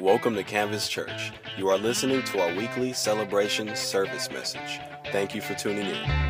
Welcome to Canvas Church. You are listening to our weekly celebration service message. Thank you for tuning in.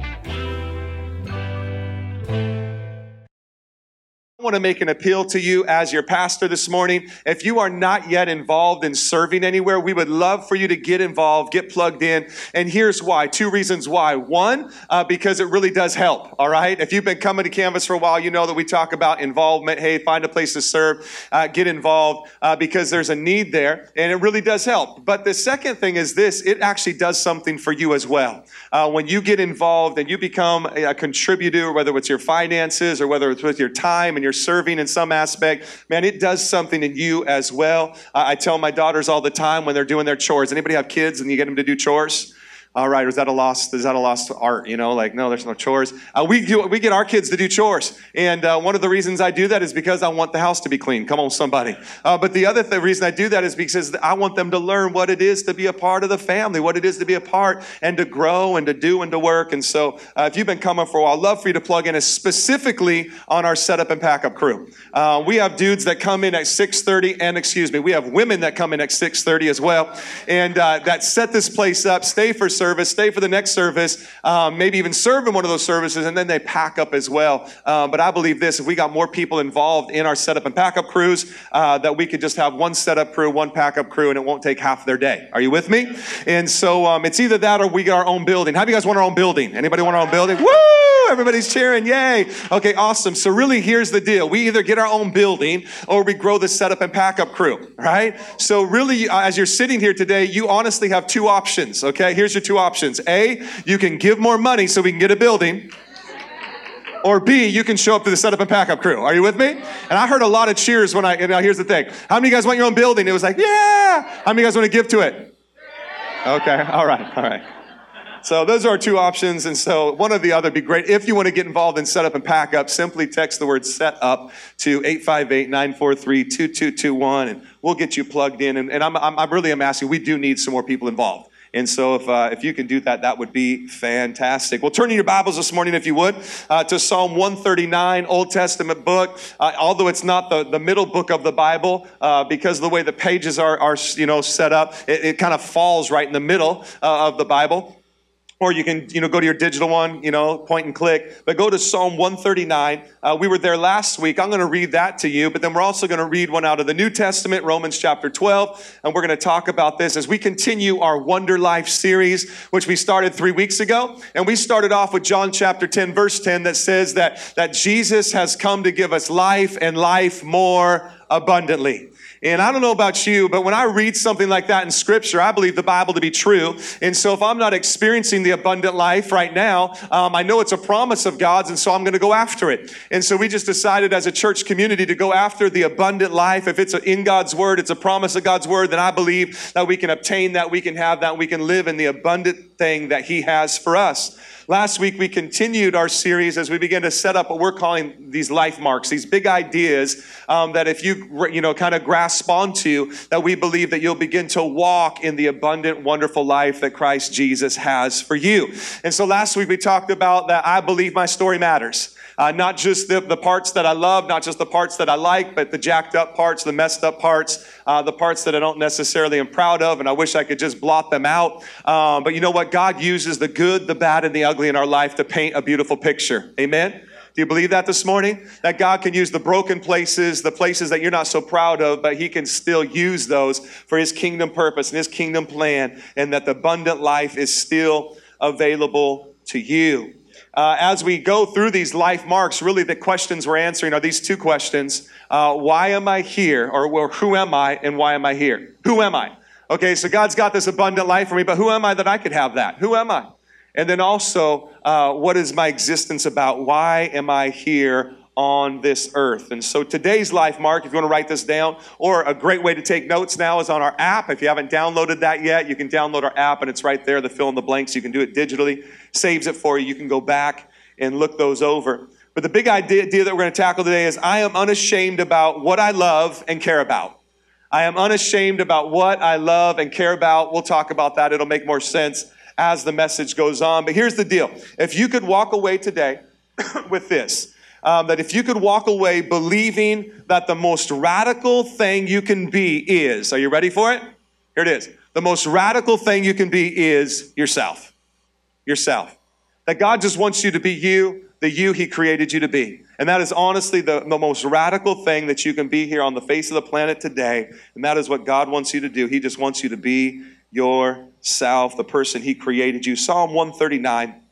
Want to make an appeal to you as your pastor this morning. If you are not yet involved in serving anywhere, we would love for you to get involved, get plugged in. And here's why two reasons why. One, uh, because it really does help, all right? If you've been coming to Canvas for a while, you know that we talk about involvement. Hey, find a place to serve, uh, get involved uh, because there's a need there, and it really does help. But the second thing is this it actually does something for you as well. Uh, when you get involved and you become a, a contributor, whether it's your finances or whether it's with your time and you're serving in some aspect, man, it does something in you as well. I, I tell my daughters all the time when they're doing their chores. Anybody have kids and you get them to do chores? All right, is that a lost? Is that a lost art? You know, like no, there's no chores. Uh, we do, we get our kids to do chores, and uh, one of the reasons I do that is because I want the house to be clean. Come on, somebody. Uh, but the other th- reason I do that is because I want them to learn what it is to be a part of the family, what it is to be a part and to grow and to do and to work. And so, uh, if you've been coming for a while, I'd love for you to plug in, specifically on our setup and pack up crew. Uh, we have dudes that come in at 6:30, and excuse me, we have women that come in at 6:30 as well, and uh, that set this place up, stay for service service, stay for the next service, um, maybe even serve in one of those services, and then they pack up as well. Uh, but I believe this if we got more people involved in our setup and pack up crews, uh, that we could just have one setup crew, one pack up crew, and it won't take half their day. Are you with me? And so um, it's either that or we get our own building. How do you guys want our own building? Anybody want our own building? Woo! Everybody's cheering, yay. Okay, awesome. So, really, here's the deal we either get our own building or we grow the setup and pack up crew, right? So, really, uh, as you're sitting here today, you honestly have two options, okay? Here's your two options A, you can give more money so we can get a building. Or B, you can show up to the setup and pack up crew. Are you with me? And I heard a lot of cheers when I, now here's the thing. How many of you guys want your own building? It was like, yeah. How many of you guys want to give to it? Okay, all right, all right. So those are our two options. And so one or the other would be great. If you want to get involved in setup and pack up, simply text the word set up to 858-943-2221 and we'll get you plugged in. And, and I'm, I'm, I really am asking, we do need some more people involved. And so, if, uh, if you can do that, that would be fantastic. Well, turn in your Bibles this morning, if you would, uh, to Psalm 139, Old Testament book. Uh, although it's not the, the middle book of the Bible, uh, because the way the pages are, are you know, set up, it, it kind of falls right in the middle uh, of the Bible or you can you know go to your digital one you know point and click. But go to psalm 139 uh, we were there last week. I'm going to read that to you but then we're also going to read one out of the new testament romans chapter 12 and we're going to talk about this as we continue our wonder life series which we started three weeks ago. And we started off with john chapter 10 verse 10 that says that that jesus has come to give us life and life more abundantly and I don't know about you, but when I read something like that in scripture, I believe the Bible to be true. And so if I'm not experiencing the abundant life right now, um, I know it's a promise of God's, and so I'm going to go after it. And so we just decided as a church community to go after the abundant life. If it's in God's word, it's a promise of God's word, then I believe that we can obtain that, we can have that, we can live in the abundant thing that He has for us. Last week, we continued our series as we began to set up what we're calling these life marks, these big ideas um, that if you, you know, kind of grasp onto, that we believe that you'll begin to walk in the abundant, wonderful life that Christ Jesus has for you. And so last week, we talked about that I believe my story matters. Uh, not just the, the parts that I love, not just the parts that I like, but the jacked up parts, the messed up parts, uh, the parts that I don't necessarily am proud of, and I wish I could just blot them out. Um, but you know what? God uses the good, the bad, and the ugly in our life to paint a beautiful picture. Amen? Do you believe that this morning? That God can use the broken places, the places that you're not so proud of, but He can still use those for His kingdom purpose and His kingdom plan, and that the abundant life is still available to you uh, as we go through these life marks, really the questions we're answering are these two questions uh, Why am I here? Or, or who am I and why am I here? Who am I? Okay, so God's got this abundant life for me, but who am I that I could have that? Who am I? And then also, uh, what is my existence about? Why am I here on this earth. And so today's life mark, if you want to write this down, or a great way to take notes now is on our app. If you haven't downloaded that yet, you can download our app and it's right there, the fill in the blanks. You can do it digitally, saves it for you. You can go back and look those over. But the big idea that we're going to tackle today is I am unashamed about what I love and care about. I am unashamed about what I love and care about. We'll talk about that. It'll make more sense as the message goes on. But here's the deal. If you could walk away today with this, um, that if you could walk away believing that the most radical thing you can be is, are you ready for it? Here it is. The most radical thing you can be is yourself. Yourself. That God just wants you to be you, the you He created you to be. And that is honestly the, the most radical thing that you can be here on the face of the planet today. And that is what God wants you to do. He just wants you to be yourself, the person He created you. Psalm 139.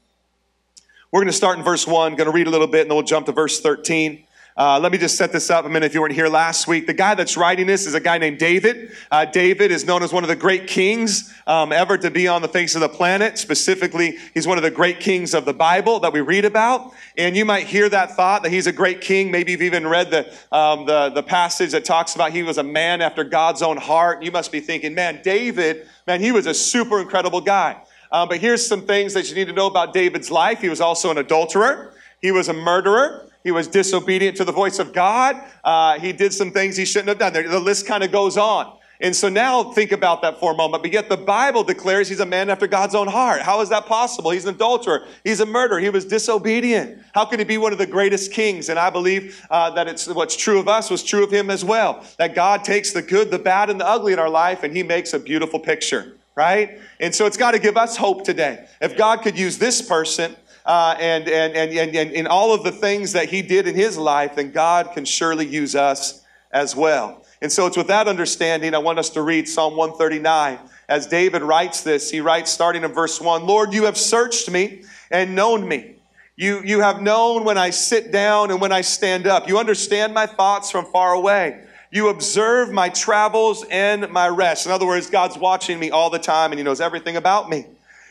We're going to start in verse 1, going to read a little bit, and then we'll jump to verse 13. Uh, let me just set this up a minute if you weren't here last week. The guy that's writing this is a guy named David. Uh, David is known as one of the great kings um, ever to be on the face of the planet. Specifically, he's one of the great kings of the Bible that we read about. And you might hear that thought that he's a great king. Maybe you've even read the, um, the, the passage that talks about he was a man after God's own heart. You must be thinking, man, David, man, he was a super incredible guy. Uh, but here's some things that you need to know about David's life. He was also an adulterer. He was a murderer. He was disobedient to the voice of God. Uh, he did some things he shouldn't have done. The list kind of goes on. And so now think about that for a moment. But yet the Bible declares he's a man after God's own heart. How is that possible? He's an adulterer. He's a murderer. He was disobedient. How could he be one of the greatest kings? And I believe uh, that it's what's true of us was true of him as well. That God takes the good, the bad, and the ugly in our life, and he makes a beautiful picture. Right? And so it's got to give us hope today. If God could use this person uh, and, and, and, and, and in all of the things that he did in his life, then God can surely use us as well. And so it's with that understanding, I want us to read Psalm 139. As David writes this, he writes starting in verse 1 Lord, you have searched me and known me. You, you have known when I sit down and when I stand up. You understand my thoughts from far away. You observe my travels and my rest. In other words, God's watching me all the time and He knows everything about me.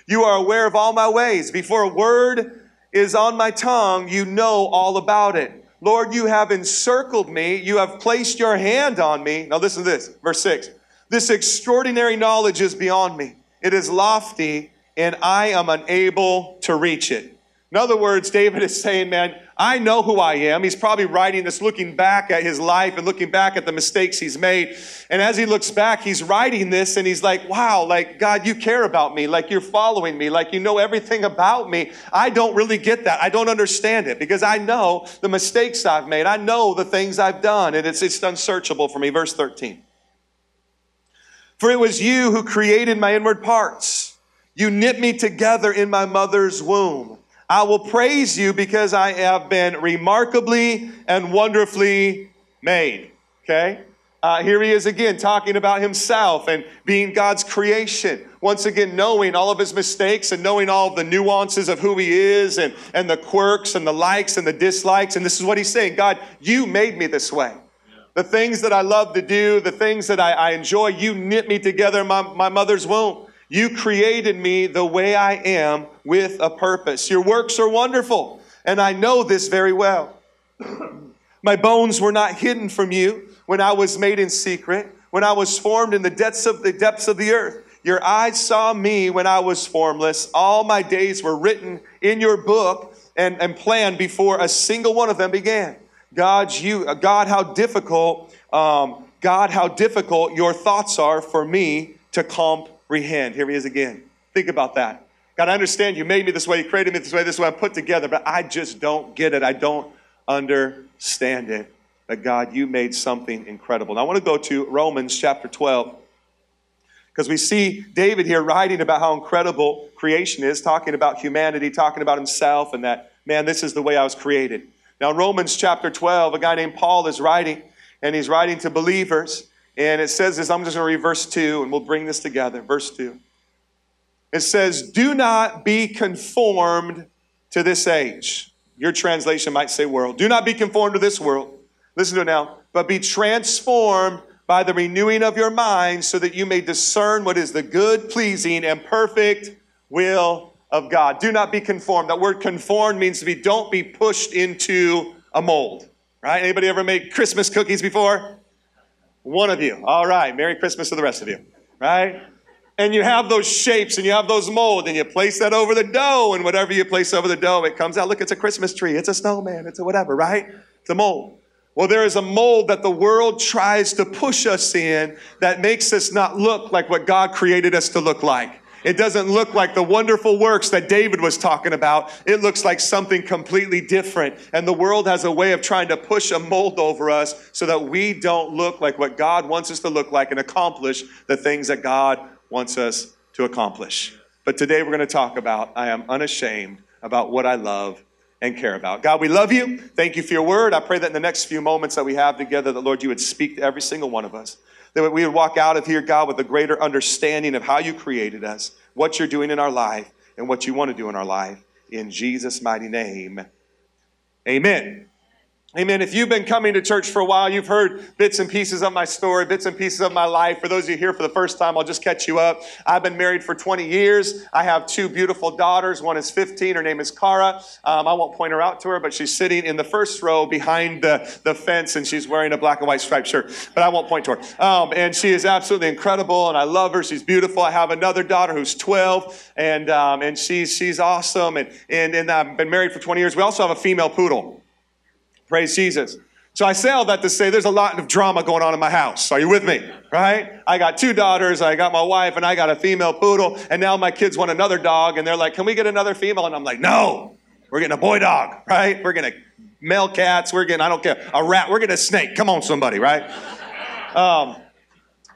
You are aware of all my ways. Before a word is on my tongue, you know all about it. Lord, you have encircled me. You have placed your hand on me. Now listen to this, verse 6. This extraordinary knowledge is beyond me. It is lofty, and I am unable to reach it. In other words, David is saying, man, I know who I am. He's probably writing this looking back at his life and looking back at the mistakes he's made. And as he looks back, he's writing this and he's like, wow, like, God, you care about me. Like, you're following me. Like, you know everything about me. I don't really get that. I don't understand it because I know the mistakes I've made. I know the things I've done. And it's, it's unsearchable for me. Verse 13. For it was you who created my inward parts. You knit me together in my mother's womb. I will praise you because I have been remarkably and wonderfully made. Okay? Uh, here he is again talking about himself and being God's creation. Once again, knowing all of his mistakes and knowing all of the nuances of who he is and, and the quirks and the likes and the dislikes. And this is what he's saying God, you made me this way. The things that I love to do, the things that I, I enjoy, you knit me together in my, my mother's womb. You created me the way I am with a purpose. Your works are wonderful, and I know this very well. My bones were not hidden from you when I was made in secret, when I was formed in the depths of the depths of the earth. Your eyes saw me when I was formless. All my days were written in your book and, and planned before a single one of them began. God, you, God, how difficult, um, God, how difficult your thoughts are for me to comp comprehend. Here he is again. Think about that. God, I understand you made me this way, you created me this way, this way I'm put together, but I just don't get it. I don't understand it. But God, you made something incredible. Now I want to go to Romans chapter 12 because we see David here writing about how incredible creation is, talking about humanity, talking about himself, and that, man, this is the way I was created. Now, Romans chapter 12, a guy named Paul is writing, and he's writing to believers. And it says this, I'm just going to read verse 2 and we'll bring this together. Verse 2. It says, Do not be conformed to this age. Your translation might say world. Do not be conformed to this world. Listen to it now. But be transformed by the renewing of your mind so that you may discern what is the good, pleasing, and perfect will of God. Do not be conformed. That word conformed means to be, don't be pushed into a mold. Right? Anybody ever made Christmas cookies before? One of you. All right. Merry Christmas to the rest of you. Right? And you have those shapes and you have those molds and you place that over the dough and whatever you place over the dough, it comes out. Look, it's a Christmas tree. It's a snowman. It's a whatever, right? It's a mold. Well, there is a mold that the world tries to push us in that makes us not look like what God created us to look like. It doesn't look like the wonderful works that David was talking about. It looks like something completely different. And the world has a way of trying to push a mold over us so that we don't look like what God wants us to look like and accomplish the things that God wants us to accomplish. But today we're going to talk about I am unashamed about what I love and care about. God, we love you. Thank you for your word. I pray that in the next few moments that we have together, that Lord, you would speak to every single one of us. That we would walk out of here, God, with a greater understanding of how you created us, what you're doing in our life, and what you want to do in our life. In Jesus' mighty name, amen. Amen. If you've been coming to church for a while, you've heard bits and pieces of my story, bits and pieces of my life. For those of you here for the first time, I'll just catch you up. I've been married for 20 years. I have two beautiful daughters. One is 15. Her name is Cara. Um, I won't point her out to her, but she's sitting in the first row behind the, the fence and she's wearing a black and white striped shirt. But I won't point to her. Um, and she is absolutely incredible and I love her. She's beautiful. I have another daughter who's 12 and, um, and she's, she's awesome. And, and, and I've been married for 20 years. We also have a female poodle. Praise Jesus. So I say all that to say there's a lot of drama going on in my house. Are you with me? Right? I got two daughters, I got my wife, and I got a female poodle, and now my kids want another dog, and they're like, Can we get another female? And I'm like, No, we're getting a boy dog, right? We're getting male cats, we're getting, I don't care, a rat, we're getting a snake. Come on, somebody, right? Um,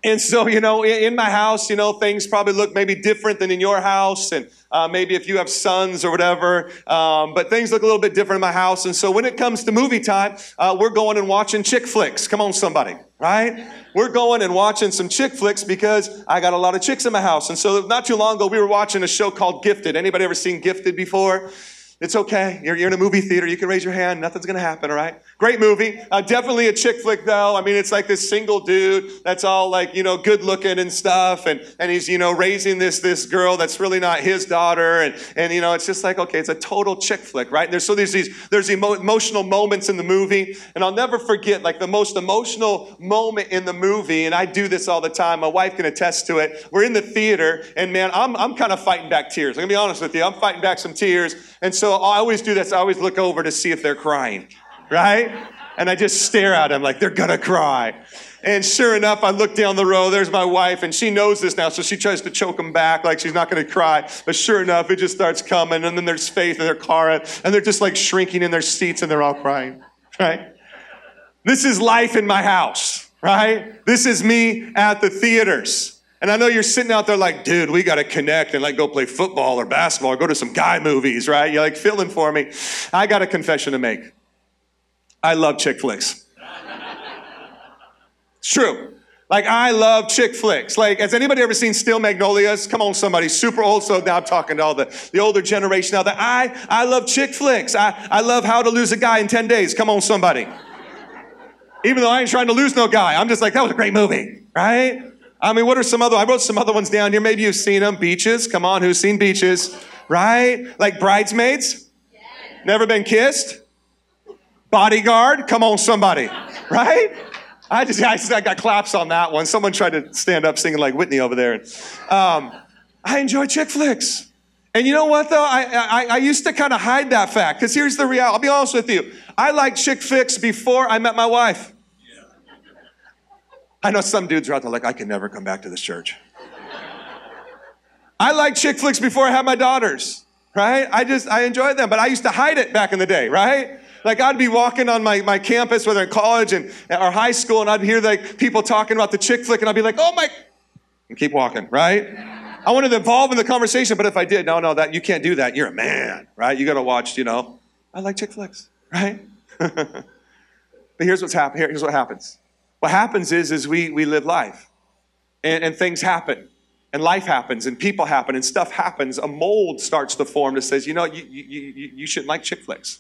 and so, you know, in my house, you know, things probably look maybe different than in your house. And uh, maybe if you have sons or whatever. Um, but things look a little bit different in my house. And so when it comes to movie time, uh, we're going and watching chick flicks. Come on, somebody, right? We're going and watching some chick flicks because I got a lot of chicks in my house. And so not too long ago, we were watching a show called Gifted. Anybody ever seen Gifted before? It's okay. You're, you're in a movie theater. You can raise your hand. Nothing's going to happen, all right? Great movie. Uh, definitely a chick flick, though. I mean, it's like this single dude that's all like, you know, good looking and stuff. And, and he's, you know, raising this, this girl that's really not his daughter. And, and, you know, it's just like, okay, it's a total chick flick, right? And There's, so there's these, there's emo- emotional moments in the movie. And I'll never forget, like, the most emotional moment in the movie. And I do this all the time. My wife can attest to it. We're in the theater. And man, I'm, I'm kind of fighting back tears. I'm going to be honest with you. I'm fighting back some tears. And so I always do this. I always look over to see if they're crying, right? And I just stare at them like they're gonna cry. And sure enough, I look down the row. There's my wife, and she knows this now, so she tries to choke them back like she's not to cry. But sure enough, it just starts coming. And then there's Faith and their car, and they're just like shrinking in their seats, and they're all crying, right? This is life in my house, right? This is me at the theaters. And I know you're sitting out there like, dude, we got to connect and like go play football or basketball or go to some guy movies, right? You're like feeling for me. I got a confession to make. I love chick flicks. it's true. Like I love chick flicks. Like, has anybody ever seen Steel Magnolias? Come on, somebody, super old. So now I'm talking to all the, the older generation out there. I, I love chick flicks. I, I love how to lose a guy in 10 days. Come on, somebody. Even though I ain't trying to lose no guy, I'm just like, that was a great movie, right? I mean, what are some other? I wrote some other ones down here. Maybe you've seen them. Beaches. Come on, who's seen beaches? Right? Like bridesmaids. Never been kissed. Bodyguard. Come on, somebody. Right? I just, I just I got claps on that one. Someone tried to stand up singing like Whitney over there. Um, I enjoy chick flicks. And you know what though? I, I, I used to kind of hide that fact because here's the reality. I'll be honest with you. I liked chick flicks before I met my wife. I know some dudes are out there like, I can never come back to this church. I liked chick flicks before I had my daughters, right? I just, I enjoyed them, but I used to hide it back in the day, right? Like I'd be walking on my, my campus, whether in college and or high school, and I'd hear like people talking about the chick flick, and I'd be like, oh my, and keep walking, right? I wanted to involve in the conversation, but if I did, no, no, that you can't do that. You're a man, right? You got to watch, you know. I like chick flicks, right? but here's what's happening. Here's what happens. What happens is, is we, we live life and, and things happen and life happens and people happen and stuff happens. A mold starts to form that says, you know, you, you, you, you shouldn't like chick flicks.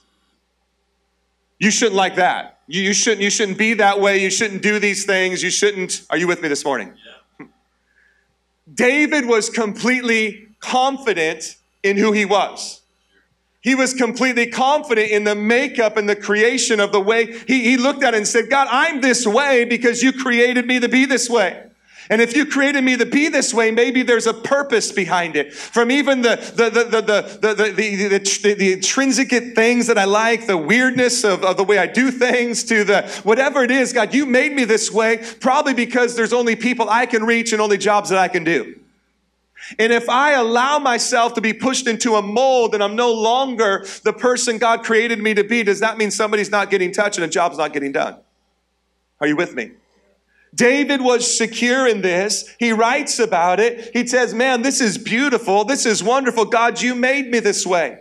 You shouldn't like that. You, you, shouldn't, you shouldn't be that way. You shouldn't do these things. You shouldn't. Are you with me this morning? Yeah. David was completely confident in who he was. He was completely confident in the makeup and the creation of the way. He, he looked at it and said, God, I'm this way because you created me to be this way. And if you created me to be this way, maybe there's a purpose behind it. From even the the the the the the, the, the, the intrinsic things that I like, the weirdness of, of the way I do things, to the whatever it is, God, you made me this way, probably because there's only people I can reach and only jobs that I can do. And if I allow myself to be pushed into a mold and I'm no longer the person God created me to be, does that mean somebody's not getting touched and a job's not getting done? Are you with me? David was secure in this. He writes about it. He says, Man, this is beautiful. This is wonderful. God, you made me this way.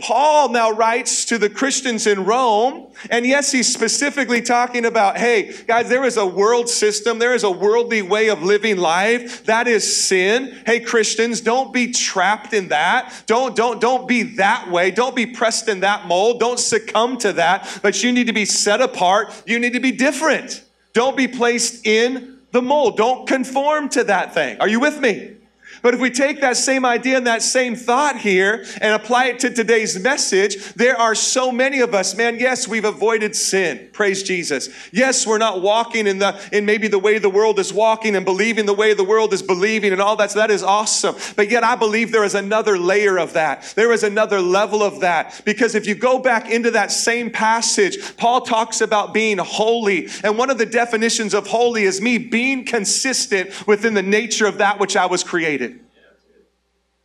Paul now writes to the Christians in Rome, and yes, he's specifically talking about, hey, guys, there is a world system, there is a worldly way of living life. That is sin. Hey, Christians, don't be trapped in that. Don't, don't, don't be that way. Don't be pressed in that mold. Don't succumb to that. But you need to be set apart. You need to be different. Don't be placed in the mold. Don't conform to that thing. Are you with me? But if we take that same idea and that same thought here and apply it to today's message, there are so many of us, man, yes, we've avoided sin. Praise Jesus. Yes, we're not walking in the in maybe the way the world is walking and believing the way the world is believing and all that. So that is awesome. But yet I believe there is another layer of that. There is another level of that. Because if you go back into that same passage, Paul talks about being holy. And one of the definitions of holy is me being consistent within the nature of that which I was created.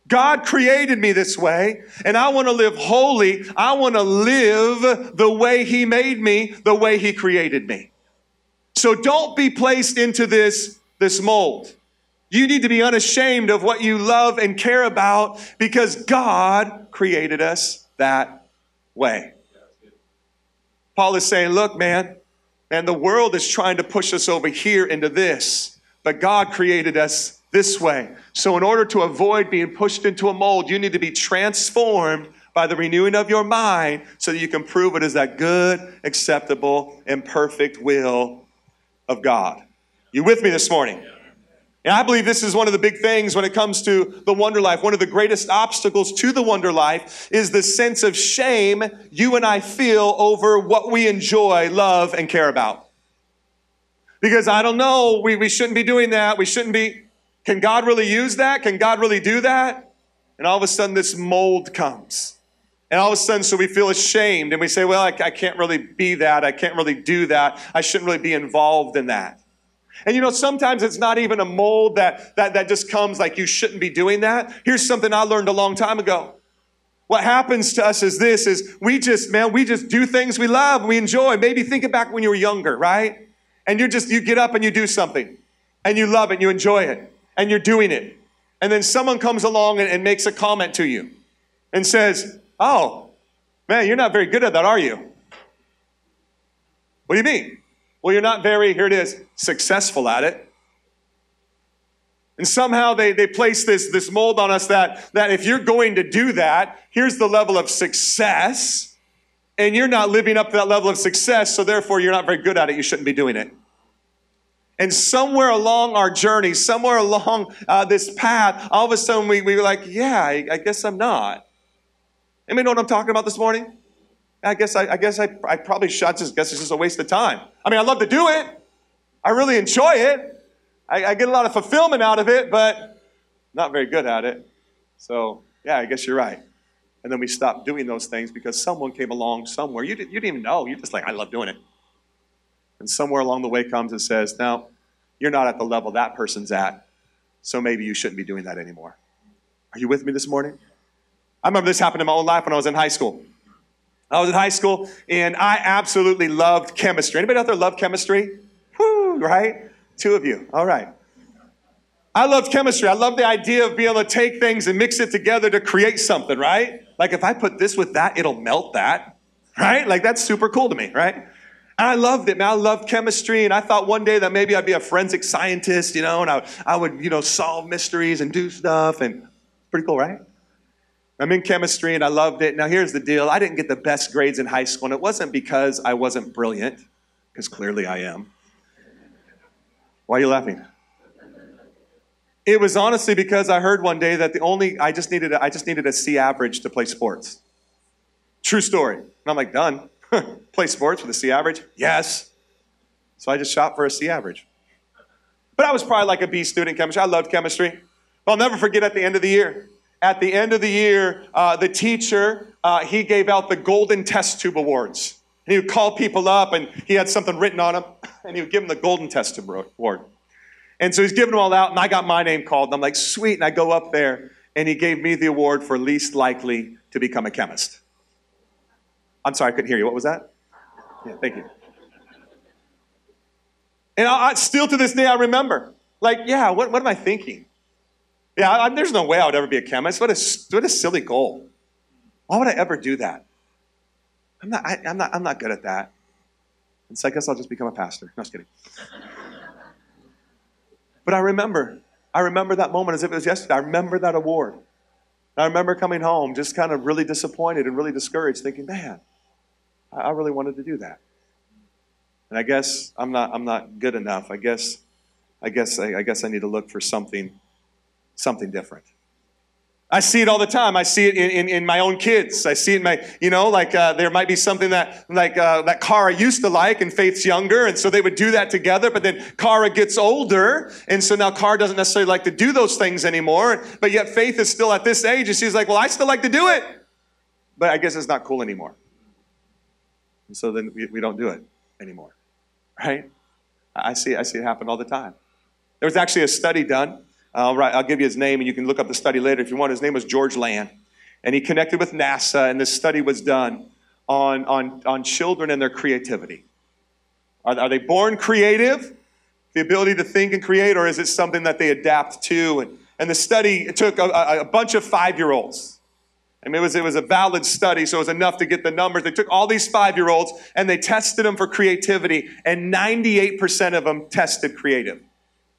God created me this way, and I want to live holy. I want to live the way He made me, the way He created me. So don't be placed into this, this mold. You need to be unashamed of what you love and care about because God created us that way. Paul is saying, look, man, and the world is trying to push us over here into this, but God created us this way. So, in order to avoid being pushed into a mold, you need to be transformed by the renewing of your mind so that you can prove it is that good, acceptable, and perfect will of God. You with me this morning? And I believe this is one of the big things when it comes to the wonder life. One of the greatest obstacles to the wonder life is the sense of shame you and I feel over what we enjoy, love, and care about. Because I don't know, we, we shouldn't be doing that. We shouldn't be. Can God really use that? Can God really do that? And all of a sudden, this mold comes. And all of a sudden, so we feel ashamed and we say, Well, I, I, can't really be that. I can't really do that. I shouldn't really be involved in that. And you know, sometimes it's not even a mold that, that, that just comes like you shouldn't be doing that. Here's something I learned a long time ago. What happens to us is this is we just, man, we just do things we love, we enjoy. Maybe think back when you were younger, right? And you're just, you get up and you do something and you love it and you enjoy it and you're doing it. And then someone comes along and, and makes a comment to you and says, Oh, man, you're not very good at that, are you? What do you mean? Well, you're not very, here it is, successful at it. And somehow they, they place this, this mold on us that, that if you're going to do that, here's the level of success, and you're not living up to that level of success, so therefore you're not very good at it, you shouldn't be doing it. And somewhere along our journey, somewhere along uh, this path, all of a sudden we, we were like, yeah, I, I guess I'm not. Anybody know what I'm talking about this morning? I guess I, I guess I, I probably should just guess it's just a waste of time. I mean, I love to do it. I really enjoy it. I, I get a lot of fulfillment out of it, but not very good at it. So yeah, I guess you're right. And then we stopped doing those things because someone came along somewhere. You didn't, you didn't even know. You're just like, I love doing it. And somewhere along the way comes and says, Now, you're not at the level that person's at, so maybe you shouldn't be doing that anymore. Are you with me this morning? I remember this happened in my own life when I was in high school. I was in high school and I absolutely loved chemistry. Anybody out there love chemistry? Whoo, right? Two of you. All right. I loved chemistry. I love the idea of being able to take things and mix it together to create something, right? Like if I put this with that, it'll melt that, right? Like that's super cool to me, right? I loved it, man. I loved chemistry, and I thought one day that maybe I'd be a forensic scientist, you know, and I, I would, you know, solve mysteries and do stuff, and pretty cool, right? I'm in chemistry, and I loved it. Now, here's the deal I didn't get the best grades in high school, and it wasn't because I wasn't brilliant, because clearly I am. Why are you laughing? It was honestly because I heard one day that the only I just needed a, I just needed a C average to play sports. True story. And I'm like, done. Play sports with a C average? Yes. So I just shot for a C average. But I was probably like a B student in chemistry. I loved chemistry. I'll never forget at the end of the year. At the end of the year, uh, the teacher, uh, he gave out the Golden Test Tube Awards. And he would call people up and he had something written on them and he would give them the Golden Test Tube Award. And so he's giving them all out, and I got my name called. And I'm like, sweet. And I go up there, and he gave me the award for least likely to become a chemist. I'm sorry, I couldn't hear you. What was that? Yeah, thank you. And I, I, still to this day, I remember, like, yeah, what, what am I thinking? Yeah, I, there's no way I would ever be a chemist. What a, what a silly goal. Why would I ever do that? I'm not, I, am not, I'm not good at that. And so I guess I'll just become a pastor. No, just kidding. But I remember, I remember that moment as if it was yesterday. I remember that award. I remember coming home just kind of really disappointed and really discouraged, thinking, man, I really wanted to do that. And I guess I'm not, I'm not good enough. I guess, I guess, I, I guess I need to look for something, something different. I see it all the time. I see it in, in, in, my own kids. I see it in my, you know, like uh, there might be something that, like uh, that Cara used to like, and Faith's younger, and so they would do that together. But then Cara gets older, and so now Cara doesn't necessarily like to do those things anymore. But yet Faith is still at this age, and she's like, well, I still like to do it, but I guess it's not cool anymore. And so then we, we don't do it anymore, right? I see, I see it happen all the time. There was actually a study done I'll, I'll give you his name, and you can look up the study later if you want. His name was George Land. And he connected with NASA, and this study was done on, on, on children and their creativity. Are, are they born creative, the ability to think and create, or is it something that they adapt to? And, and the study took a, a bunch of five year olds. I mean, it was, it was a valid study, so it was enough to get the numbers. They took all these five year olds and they tested them for creativity, and 98% of them tested creative.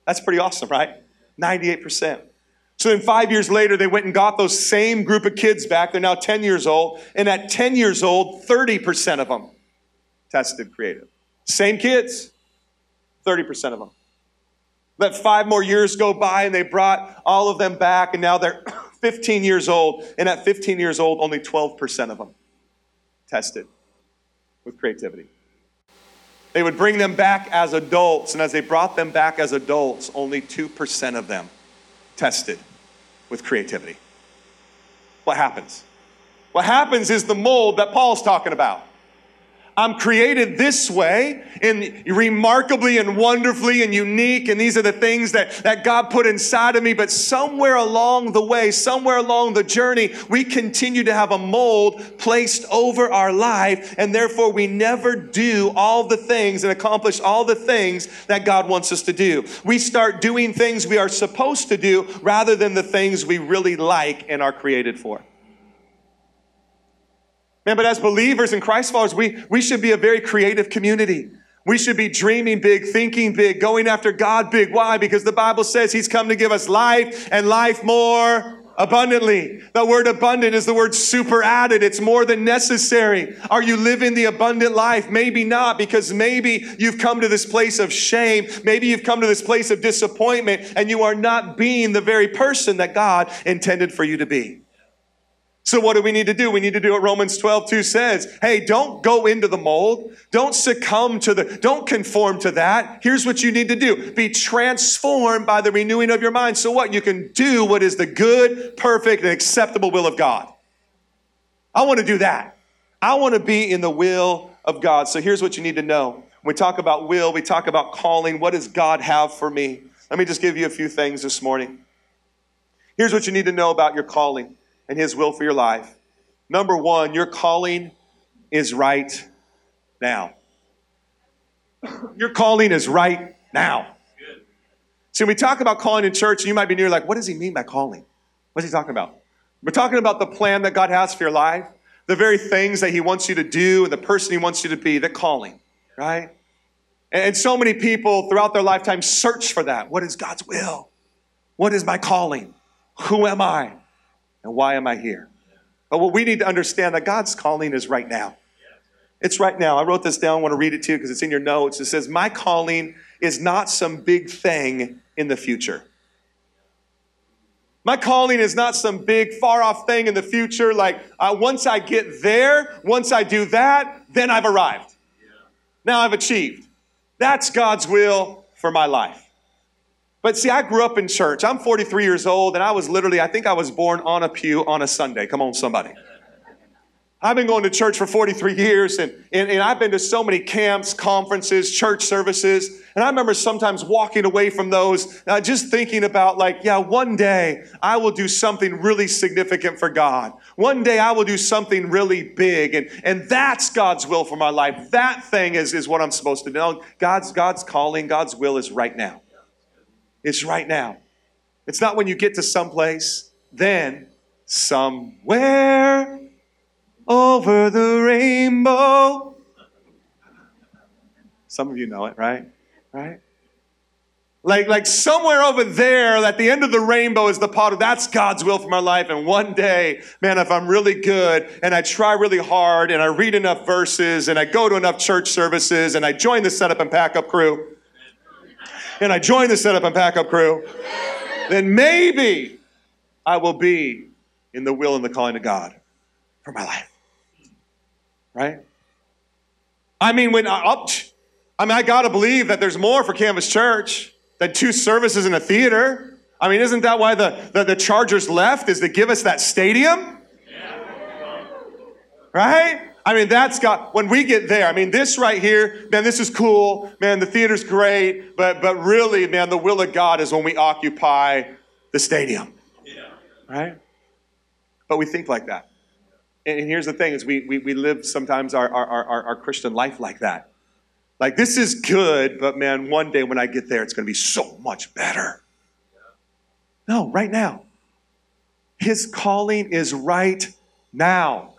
That's pretty awesome, right? 98%. So then, five years later, they went and got those same group of kids back. They're now 10 years old. And at 10 years old, 30% of them tested creative. Same kids, 30% of them. Let five more years go by, and they brought all of them back, and now they're 15 years old. And at 15 years old, only 12% of them tested with creativity. They would bring them back as adults, and as they brought them back as adults, only 2% of them tested with creativity. What happens? What happens is the mold that Paul's talking about. I'm created this way and remarkably and wonderfully and unique. And these are the things that, that God put inside of me. But somewhere along the way, somewhere along the journey, we continue to have a mold placed over our life. And therefore, we never do all the things and accomplish all the things that God wants us to do. We start doing things we are supposed to do rather than the things we really like and are created for. Man, but as believers and Christ followers, we, we should be a very creative community. We should be dreaming big, thinking big, going after God big. Why? Because the Bible says He's come to give us life and life more abundantly. The word abundant is the word super added. It's more than necessary. Are you living the abundant life? Maybe not, because maybe you've come to this place of shame. Maybe you've come to this place of disappointment and you are not being the very person that God intended for you to be. So what do we need to do? We need to do what Romans 12, 2 says. Hey, don't go into the mold. Don't succumb to the, don't conform to that. Here's what you need to do. Be transformed by the renewing of your mind. So what? You can do what is the good, perfect, and acceptable will of God. I want to do that. I want to be in the will of God. So here's what you need to know. We talk about will, we talk about calling. What does God have for me? Let me just give you a few things this morning. Here's what you need to know about your calling and His will for your life. Number one, your calling is right now. Your calling is right now. See, when we talk about calling in church, you might be near like, what does he mean by calling? What's he talking about? We're talking about the plan that God has for your life, the very things that he wants you to do, and the person he wants you to be, the calling, right? And so many people throughout their lifetime search for that. What is God's will? What is my calling? Who am I? And why am I here? But what we need to understand that God's calling is right now. It's right now. I wrote this down. I want to read it to you because it's in your notes. It says, My calling is not some big thing in the future. My calling is not some big, far off thing in the future. Like, uh, once I get there, once I do that, then I've arrived. Now I've achieved. That's God's will for my life. But see, I grew up in church. I'm 43 years old, and I was literally, I think I was born on a pew on a Sunday. Come on, somebody. I've been going to church for 43 years, and, and, and I've been to so many camps, conferences, church services And I remember sometimes walking away from those, uh, just thinking about, like, yeah, one day I will do something really significant for God. One day I will do something really big. And, and that's God's will for my life. That thing is, is what I'm supposed to do. God's, God's calling, God's will is right now. It's right now. It's not when you get to someplace, then somewhere over the rainbow. Some of you know it, right? Right? Like, like somewhere over there at the end of the rainbow is the pot of that's God's will for my life. And one day, man, if I'm really good and I try really hard and I read enough verses and I go to enough church services and I join the setup and pack up crew, and I join the setup and pack up crew, then maybe I will be in the will and the calling of God for my life. Right? I mean, when I, uh, I mean, I got to believe that there's more for Canvas Church than two services in a theater. I mean, isn't that why the, the, the Chargers left, is to give us that stadium? Right? I mean, that's got, when we get there, I mean, this right here, man, this is cool. Man, the theater's great. But, but really, man, the will of God is when we occupy the stadium. Yeah. Right? But we think like that. And here's the thing is we, we, we live sometimes our, our, our, our Christian life like that. Like, this is good, but man, one day when I get there, it's going to be so much better. No, right now. His calling is right now.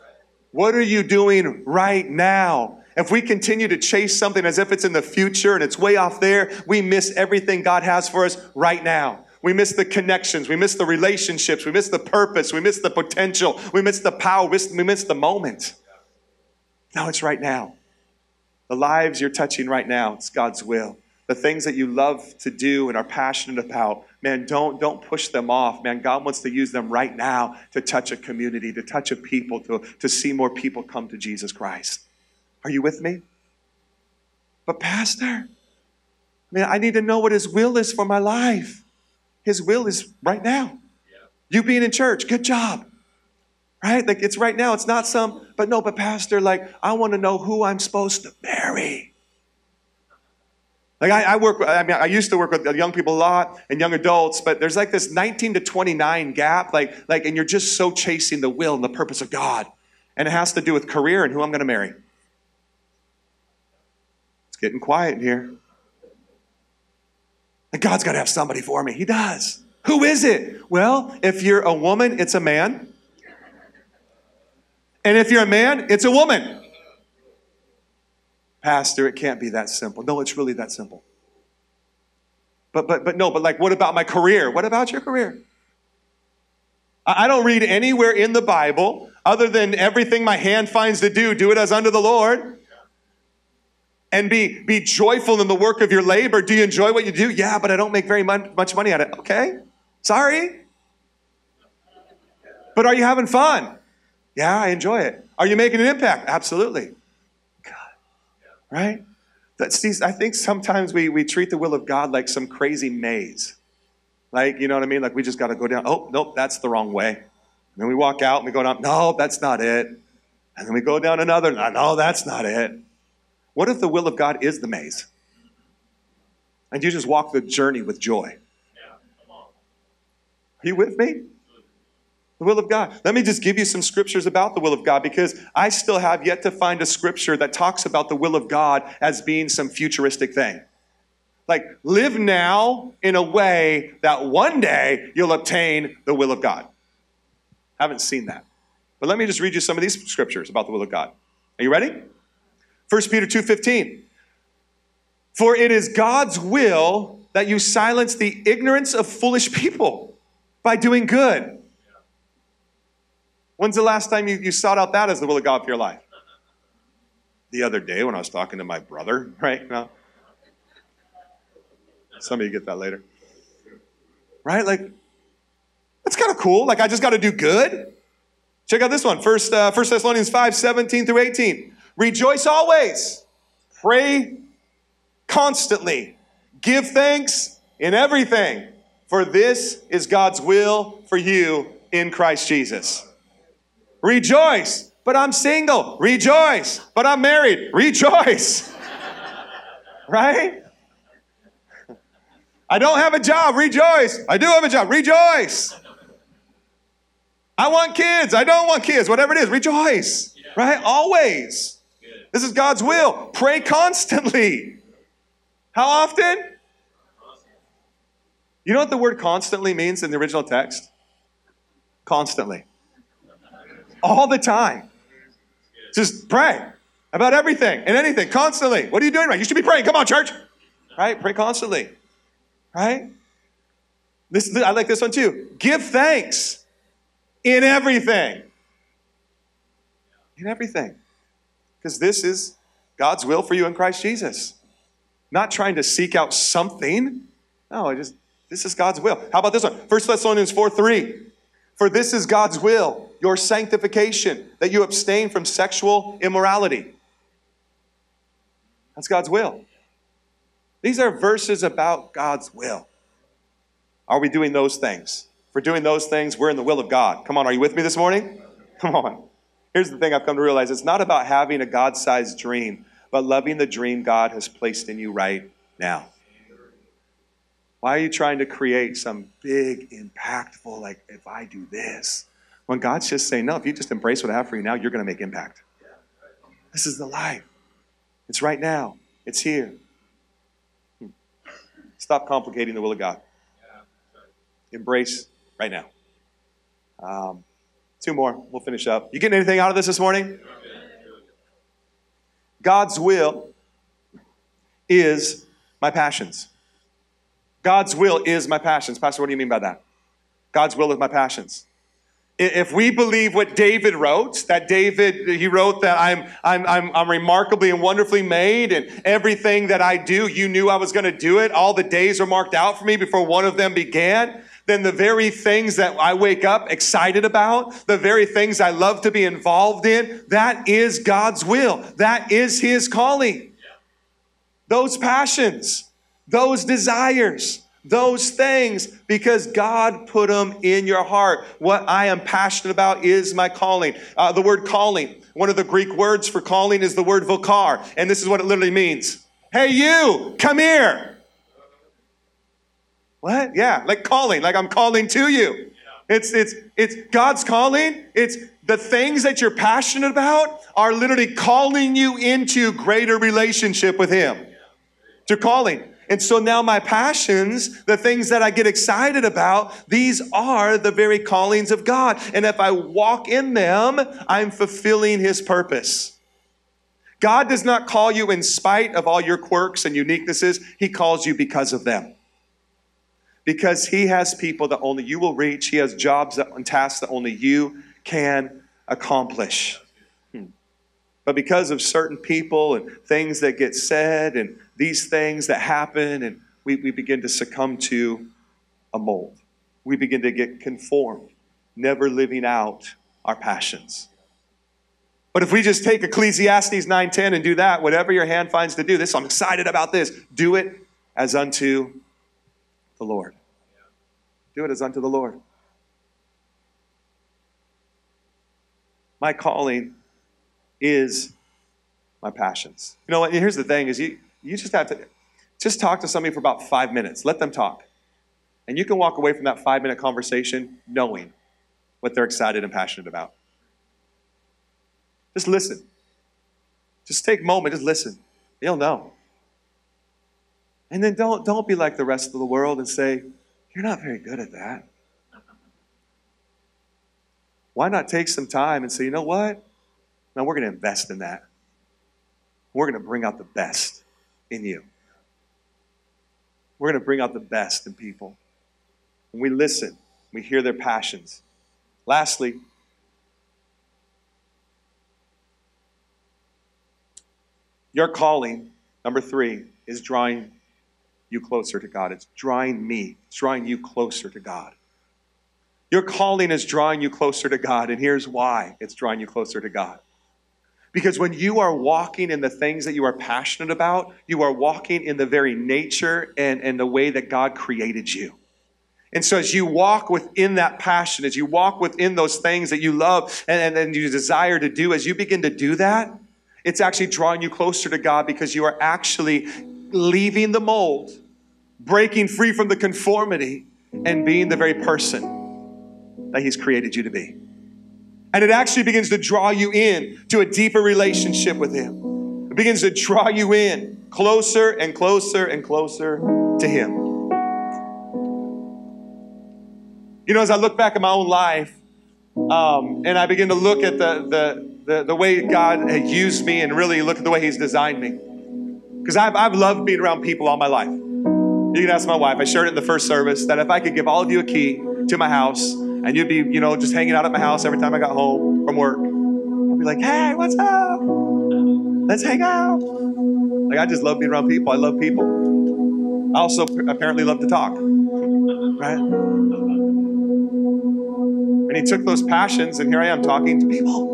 What are you doing right now? If we continue to chase something as if it's in the future and it's way off there, we miss everything God has for us right now. We miss the connections. We miss the relationships. We miss the purpose. We miss the potential. We miss the power. We miss, the moment. Now it's right now. The lives you're touching right now, it's God's will. The things that you love to do and are passionate about, man, don't, don't push them off. Man, God wants to use them right now to touch a community, to touch a people, to, to see more people come to Jesus Christ. Are you with me? But, Pastor, man, I need to know what His will is for my life. His will is right now. You being in church, good job. Right? Like it's right now. It's not some, but no, but Pastor, like I want to know who I'm supposed to marry. Like I, I, work, I mean, I used to work with young people a lot and young adults, but there's like this 19 to 29 gap, like, like, and you're just so chasing the will and the purpose of God, and it has to do with career and who I'm going to marry. It's getting quiet here. And God's got to have somebody for me. He does. Who is it? Well, if you're a woman, it's a man. And if you're a man, it's a woman. Pastor, it can't be that simple. No, it's really that simple. But but but no, but like what about my career? What about your career? I don't read anywhere in the Bible other than everything my hand finds to do, do it as unto the Lord and be, be joyful in the work of your labor. Do you enjoy what you do? Yeah, but I don't make very much money at it. Okay, sorry. But are you having fun? Yeah, I enjoy it. Are you making an impact? Absolutely. God, right? That, see, I think sometimes we, we treat the will of God like some crazy maze. Like, you know what I mean? Like we just got to go down. Oh, nope, that's the wrong way. And then we walk out and we go down. No, that's not it. And then we go down another. No, that's not it. What if the will of God is the maze? And you just walk the journey with joy. Are you with me? The will of God. Let me just give you some scriptures about the will of God because I still have yet to find a scripture that talks about the will of God as being some futuristic thing. Like, live now in a way that one day you'll obtain the will of God. Haven't seen that. But let me just read you some of these scriptures about the will of God. Are you ready? 1 Peter 2:15. For it is God's will that you silence the ignorance of foolish people by doing good. When's the last time you, you sought out that as the will of God for your life? The other day when I was talking to my brother, right? now. Some of you get that later. Right? Like, that's kind of cool. Like, I just got to do good. Check out this one. First, uh, First Thessalonians 5, 17 through 18. Rejoice always. Pray constantly. Give thanks in everything, for this is God's will for you in Christ Jesus. Rejoice, but I'm single. Rejoice, but I'm married. Rejoice. right? I don't have a job, rejoice. I do have a job, rejoice. I want kids, I don't want kids, whatever it is, rejoice. Right? Always. This is God's will. Pray constantly. How often? You know what the word constantly means in the original text? Constantly. All the time. Just pray about everything and anything, constantly. What are you doing right? You should be praying. Come on, church. Right? Pray constantly. Right? This, I like this one too. Give thanks in everything. In everything. Because this is God's will for you in Christ Jesus. Not trying to seek out something. No, I just this is God's will. How about this one? 1 Thessalonians 4 3. For this is God's will, your sanctification, that you abstain from sexual immorality. That's God's will. These are verses about God's will. Are we doing those things? We're doing those things, we're in the will of God. Come on, are you with me this morning? Come on. Here's the thing I've come to realize it's not about having a God sized dream, but loving the dream God has placed in you right now. Why are you trying to create some big, impactful, like, if I do this? When God's just saying, no, if you just embrace what I have for you now, you're going to make impact. This is the life. It's right now, it's here. Hmm. Stop complicating the will of God. Embrace right now. Um, two more, we'll finish up. You getting anything out of this this morning? God's will is my passions. God's will is my passions. Pastor, what do you mean by that? God's will is my passions. If we believe what David wrote, that David, he wrote that I'm, I'm, I'm, I'm remarkably and wonderfully made, and everything that I do, you knew I was going to do it. All the days are marked out for me before one of them began. Then the very things that I wake up excited about, the very things I love to be involved in, that is God's will. That is His calling. Those passions those desires, those things, because God put them in your heart. What I am passionate about is my calling. Uh, the word calling, one of the Greek words for calling is the word vokar, and this is what it literally means. Hey, you, come here. What? Yeah, like calling, like I'm calling to you. It's it's it's God's calling. It's the things that you're passionate about are literally calling you into greater relationship with Him. To calling. And so now my passions, the things that I get excited about, these are the very callings of God. And if I walk in them, I'm fulfilling his purpose. God does not call you in spite of all your quirks and uniquenesses. He calls you because of them. Because he has people that only you will reach. He has jobs and tasks that only you can accomplish. Hmm. But because of certain people and things that get said and these things that happen, and we, we begin to succumb to a mold. We begin to get conformed, never living out our passions. But if we just take Ecclesiastes 9:10 and do that, whatever your hand finds to do, this I'm excited about this. Do it as unto the Lord. Do it as unto the Lord. My calling is my passions. You know what? Here's the thing: is you you just have to just talk to somebody for about five minutes. Let them talk. And you can walk away from that five minute conversation knowing what they're excited and passionate about. Just listen. Just take a moment, just listen. You'll know. And then don't, don't be like the rest of the world and say, You're not very good at that. Why not take some time and say, You know what? Now we're going to invest in that. We're going to bring out the best in you. We're going to bring out the best in people. When we listen, we hear their passions. Lastly, your calling, number three, is drawing you closer to God. It's drawing me, it's drawing you closer to God. Your calling is drawing you closer to God, and here's why it's drawing you closer to God. Because when you are walking in the things that you are passionate about, you are walking in the very nature and, and the way that God created you. And so, as you walk within that passion, as you walk within those things that you love and, and, and you desire to do, as you begin to do that, it's actually drawing you closer to God because you are actually leaving the mold breaking free from the conformity and being the very person that He's created you to be. And it actually begins to draw you in to a deeper relationship with Him. It begins to draw you in closer and closer and closer to Him. You know, as I look back at my own life, um, and I begin to look at the, the, the, the way God had used me and really look at the way He's designed me. Because I've, I've loved being around people all my life. You can ask my wife, I shared it in the first service, that if I could give all of you a key to my house and you'd be, you know, just hanging out at my house every time I got home from work, I'd be like, hey, what's up? Let's hang out. Like, I just love being around people. I love people. I also apparently love to talk, right? And he took those passions, and here I am talking to people.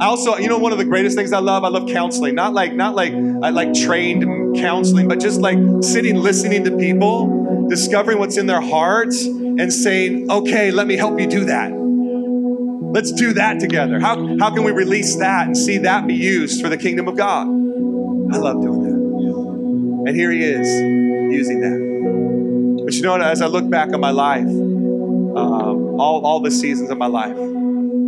I also, you know, one of the greatest things I love, I love counseling. Not like, not like, I like trained counseling, but just like sitting, listening to people, discovering what's in their hearts, and saying, "Okay, let me help you do that. Let's do that together. How how can we release that and see that be used for the kingdom of God?" I love doing that, and here He is using that. But you know what? As I look back on my life, um, all all the seasons of my life.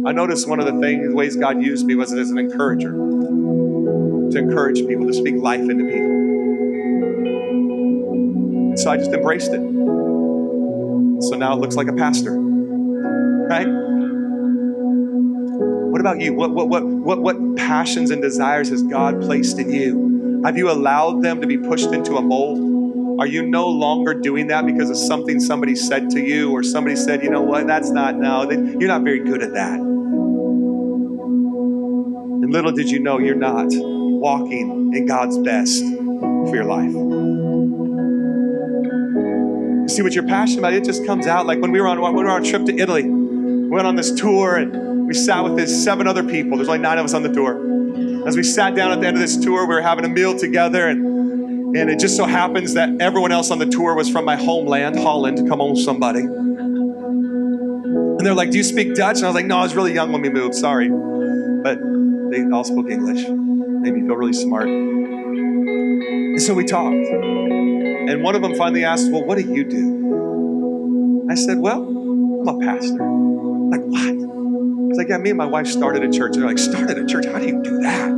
I noticed one of the things, ways God used me was as an encourager, to encourage people, to speak life into people. So I just embraced it. So now it looks like a pastor, right? What about you? What, what, what, what, what passions and desires has God placed in you? Have you allowed them to be pushed into a mold? Are you no longer doing that because of something somebody said to you or somebody said, you know what, that's not, no, you're not very good at that. And little did you know you're not walking in God's best for your life. See what you're passionate about, it just comes out. Like when we were on when we were on a trip to Italy, we went on this tour and we sat with this seven other people. There's only nine of us on the tour. As we sat down at the end of this tour, we were having a meal together and and it just so happens that everyone else on the tour was from my homeland, Holland. Come on, somebody. And they're like, Do you speak Dutch? And I was like, No, I was really young when we moved. Sorry. But they all spoke English. Made me feel really smart. And so we talked. And one of them finally asked, Well, what do you do? I said, Well, I'm a pastor. Like, what? It's like, Yeah, me and my wife started a church. They're like, Started a church? How do you do that?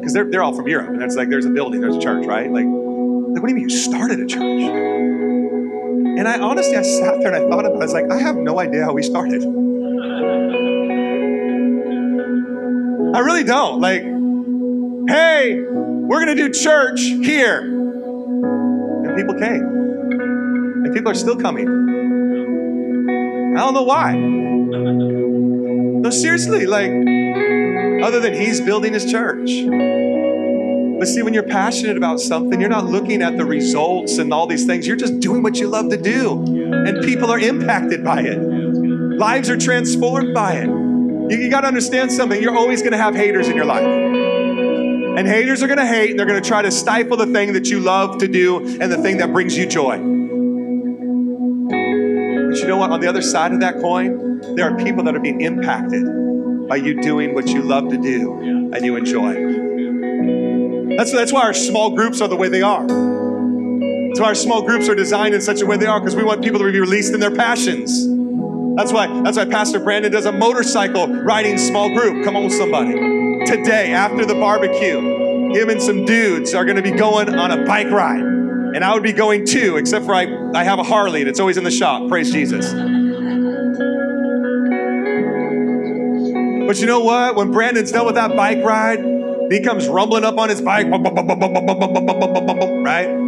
Because they're, they're all from Europe. And it's like, there's a building, there's a church, right? Like, like, what do you mean you started a church? And I honestly, I sat there and I thought about it. I was like, I have no idea how we started. I really don't. Like, hey, we're going to do church here. And people came. And people are still coming. I don't know why. No, seriously, like, other than he's building his church. But see, when you're passionate about something, you're not looking at the results and all these things. You're just doing what you love to do. And people are impacted by it, lives are transformed by it. You, you got to understand something. You're always going to have haters in your life. And haters are going to hate, and they're going to try to stifle the thing that you love to do and the thing that brings you joy. But you know what? On the other side of that coin, there are people that are being impacted by you doing what you love to do and you enjoy. That's, that's why our small groups are the way they are. That's why our small groups are designed in such a way they are, because we want people to be released in their passions. That's why, that's why Pastor Brandon does a motorcycle riding small group. Come on, somebody. Today, after the barbecue, him and some dudes are going to be going on a bike ride. And I would be going too, except for I, I have a Harley and it's always in the shop. Praise Jesus. But you know what? When Brandon's done with that bike ride, he comes rumbling up on his bike, right?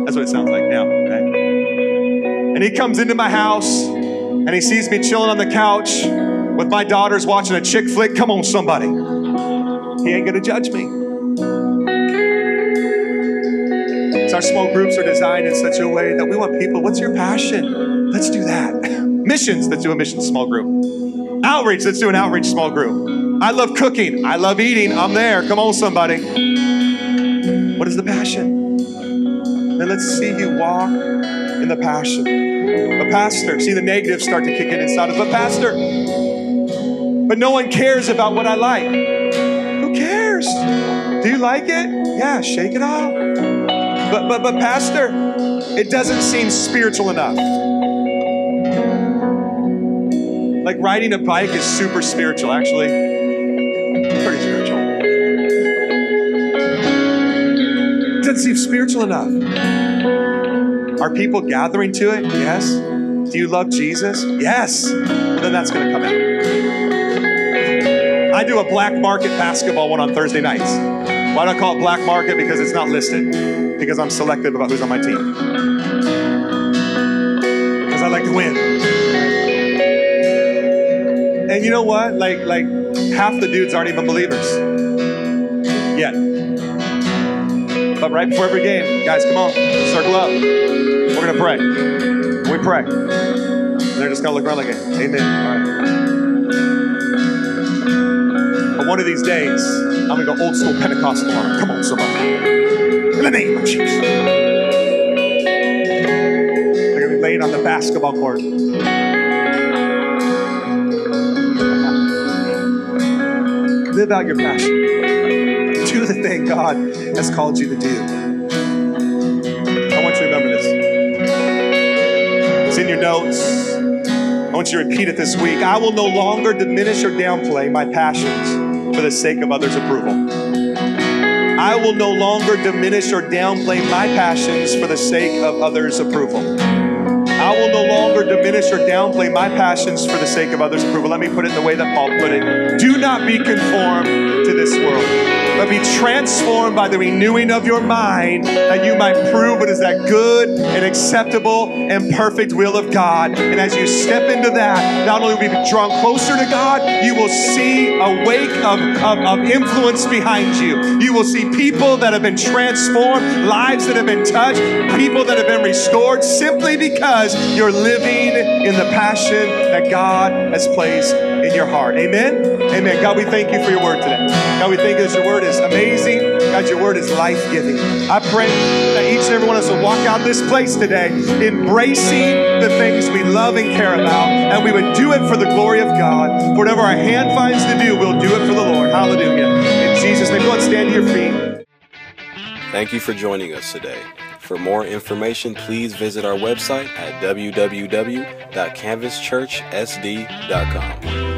That's what it sounds like now, right? And he comes into my house and he sees me chilling on the couch with my daughters watching a chick flick. Come on, somebody. He ain't gonna judge me. So our small groups are designed in such a way that we want people, what's your passion? Let's do that. Missions, let's do a mission small group. Outreach, let's do an outreach small group. I love cooking. I love eating. I'm there. Come on, somebody. What is the passion? Then let's see you walk in the passion. But pastor, see the negatives start to kick in inside of. But pastor, but no one cares about what I like. Like it? Yeah, shake it off. But, but, but, Pastor, it doesn't seem spiritual enough. Like riding a bike is super spiritual, actually. Pretty spiritual. It doesn't seem spiritual enough. Are people gathering to it? Yes. Do you love Jesus? Yes. Well, then that's going to come out. I do a black market basketball one on Thursday nights. Why do I call it black market? Because it's not listed. Because I'm selective about who's on my team. Because I like to win. And you know what? Like, like half the dudes aren't even believers yet. But right before every game, guys, come on, circle up. We're gonna pray. We pray. And they're just gonna look around like, Amen. All right. But one of these days, I'm gonna go old school Pentecostal on. Come on, somebody. In the name of Jesus. They're gonna be laying on the basketball court. Live out your passion. Do the thing God has called you to do. I want you to remember this. It's in your notes. I want you to repeat it this week. I will no longer diminish or downplay my passions for the sake of others' approval. I will no longer diminish or downplay my passions for the sake of others' approval. I will no longer diminish or downplay my passions for the sake of others' approval. Let me put it the way that Paul put it. Do not be conformed to this world, but be transformed by the renewing of your mind, that you might prove what is that good and acceptable and perfect will of God. And as you step into that, not only will you be drawn closer to God, you will see a wake of, of, of influence behind you. You will see people that have been transformed, lives that have been touched, people that have been restored simply because you're living in the passion that God has placed in your heart. Amen? Amen. God, we thank you for your word today. God, we thank you that your word is amazing. God, your word is life giving. I pray that each and every one of us will walk out this place today embracing the things we love and care about, and we would do it for the glory of God. Whatever our hand finds to do, we'll do it for the Lord. Hallelujah. In Jesus' name, go and stand to your feet. Thank you for joining us today. For more information, please visit our website at www.canvaschurchsd.com.